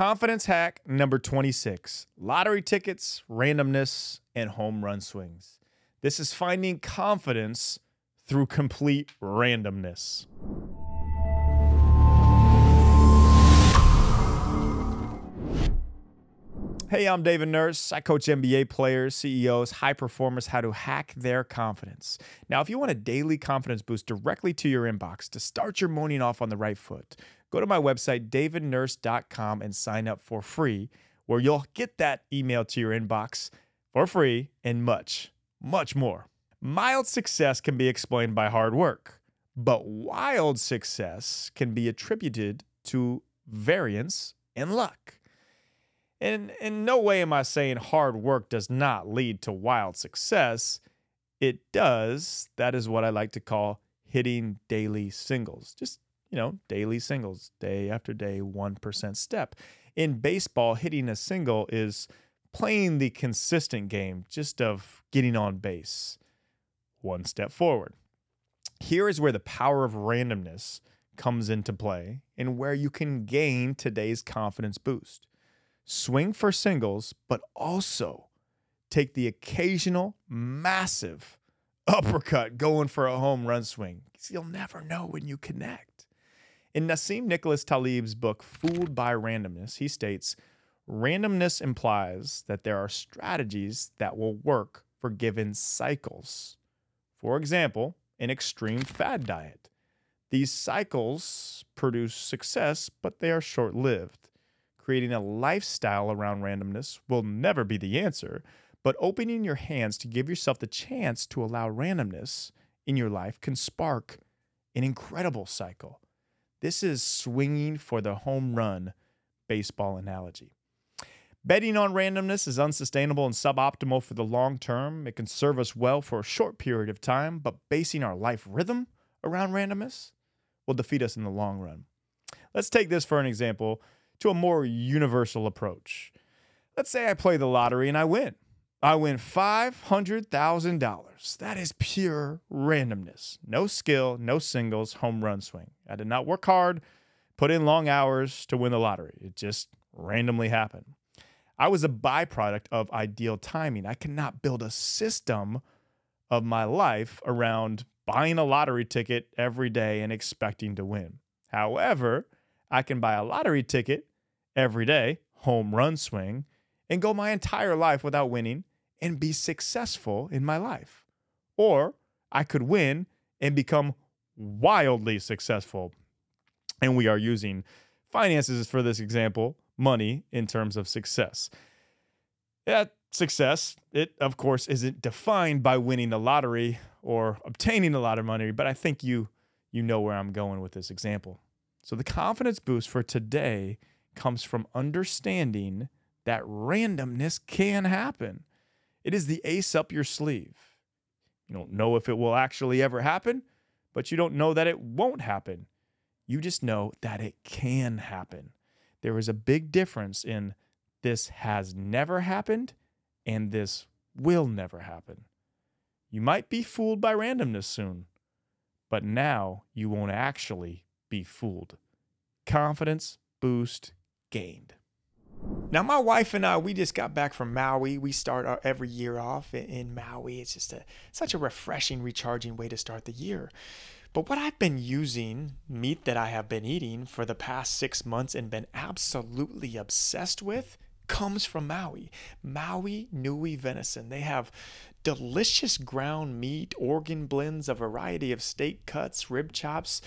Confidence hack number 26 lottery tickets, randomness, and home run swings. This is finding confidence through complete randomness. Hey, I'm David Nurse. I coach NBA players, CEOs, high performers how to hack their confidence. Now, if you want a daily confidence boost directly to your inbox to start your morning off on the right foot, go to my website, davidnurse.com, and sign up for free, where you'll get that email to your inbox for free and much, much more. Mild success can be explained by hard work, but wild success can be attributed to variance and luck. And in no way am I saying hard work does not lead to wild success. It does. That is what I like to call hitting daily singles. Just, you know, daily singles, day after day, 1% step. In baseball, hitting a single is playing the consistent game just of getting on base, one step forward. Here is where the power of randomness comes into play and where you can gain today's confidence boost swing for singles, but also take the occasional massive uppercut going for a home run swing. You'll never know when you connect. In Nassim Nicholas Taleb's book, Fooled by Randomness, he states randomness implies that there are strategies that will work for given cycles. For example, an extreme fad diet. These cycles produce success, but they are short lived creating a lifestyle around randomness will never be the answer, but opening your hands to give yourself the chance to allow randomness in your life can spark an incredible cycle. This is swinging for the home run baseball analogy. Betting on randomness is unsustainable and suboptimal for the long term. It can serve us well for a short period of time, but basing our life rhythm around randomness will defeat us in the long run. Let's take this for an example to a more universal approach. Let's say I play the lottery and I win. I win $500,000. That is pure randomness. No skill, no singles, home run swing. I did not work hard, put in long hours to win the lottery. It just randomly happened. I was a byproduct of ideal timing. I cannot build a system of my life around buying a lottery ticket every day and expecting to win. However, I can buy a lottery ticket every day, home run swing, and go my entire life without winning and be successful in my life. Or I could win and become wildly successful. And we are using finances for this example, money in terms of success. That success, it of course isn't defined by winning the lottery or obtaining a lot of money, but I think you you know where I'm going with this example. So the confidence boost for today comes from understanding that randomness can happen. It is the ace up your sleeve. You don't know if it will actually ever happen, but you don't know that it won't happen. You just know that it can happen. There is a big difference in this has never happened and this will never happen. You might be fooled by randomness soon, but now you won't actually be fooled. Confidence boost gained. Now, my wife and I, we just got back from Maui. We start our, every year off in, Maui. It's just a, such a refreshing, recharging way to start the year. But what I've been using, meat that I have been eating for the past six months and been absolutely obsessed with, comes from Maui. Maui Nui venison. They have delicious ground meat, organ blends, a variety of steak cuts, rib chops,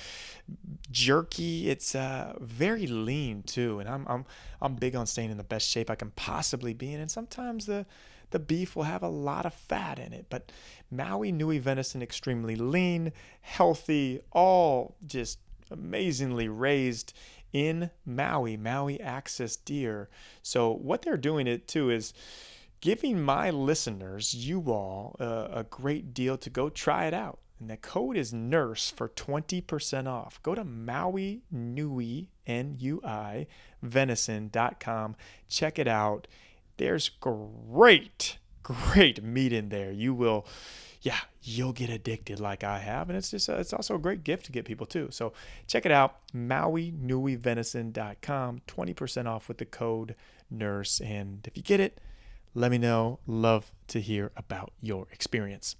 jerky. It's uh, very lean too, and I'm I'm I'm big on staying in the best shape I can possibly be in. And sometimes the the beef will have a lot of fat in it, but Maui Nui venison extremely lean, healthy, all just amazingly raised in Maui, Maui Axis deer. So what they're doing it too is giving my listeners, you all, uh, a great deal to go try it out. And the code is NURSE for 20% off. Go to Maui Nui, N U I, venison.com. Check it out. There's great, great meat in there. You will yeah, you'll get addicted like I have. And it's just, a, it's also a great gift to get people too. So check it out, MauiNuiVenison.com, 20% off with the code NURSE. And if you get it, let me know. Love to hear about your experience.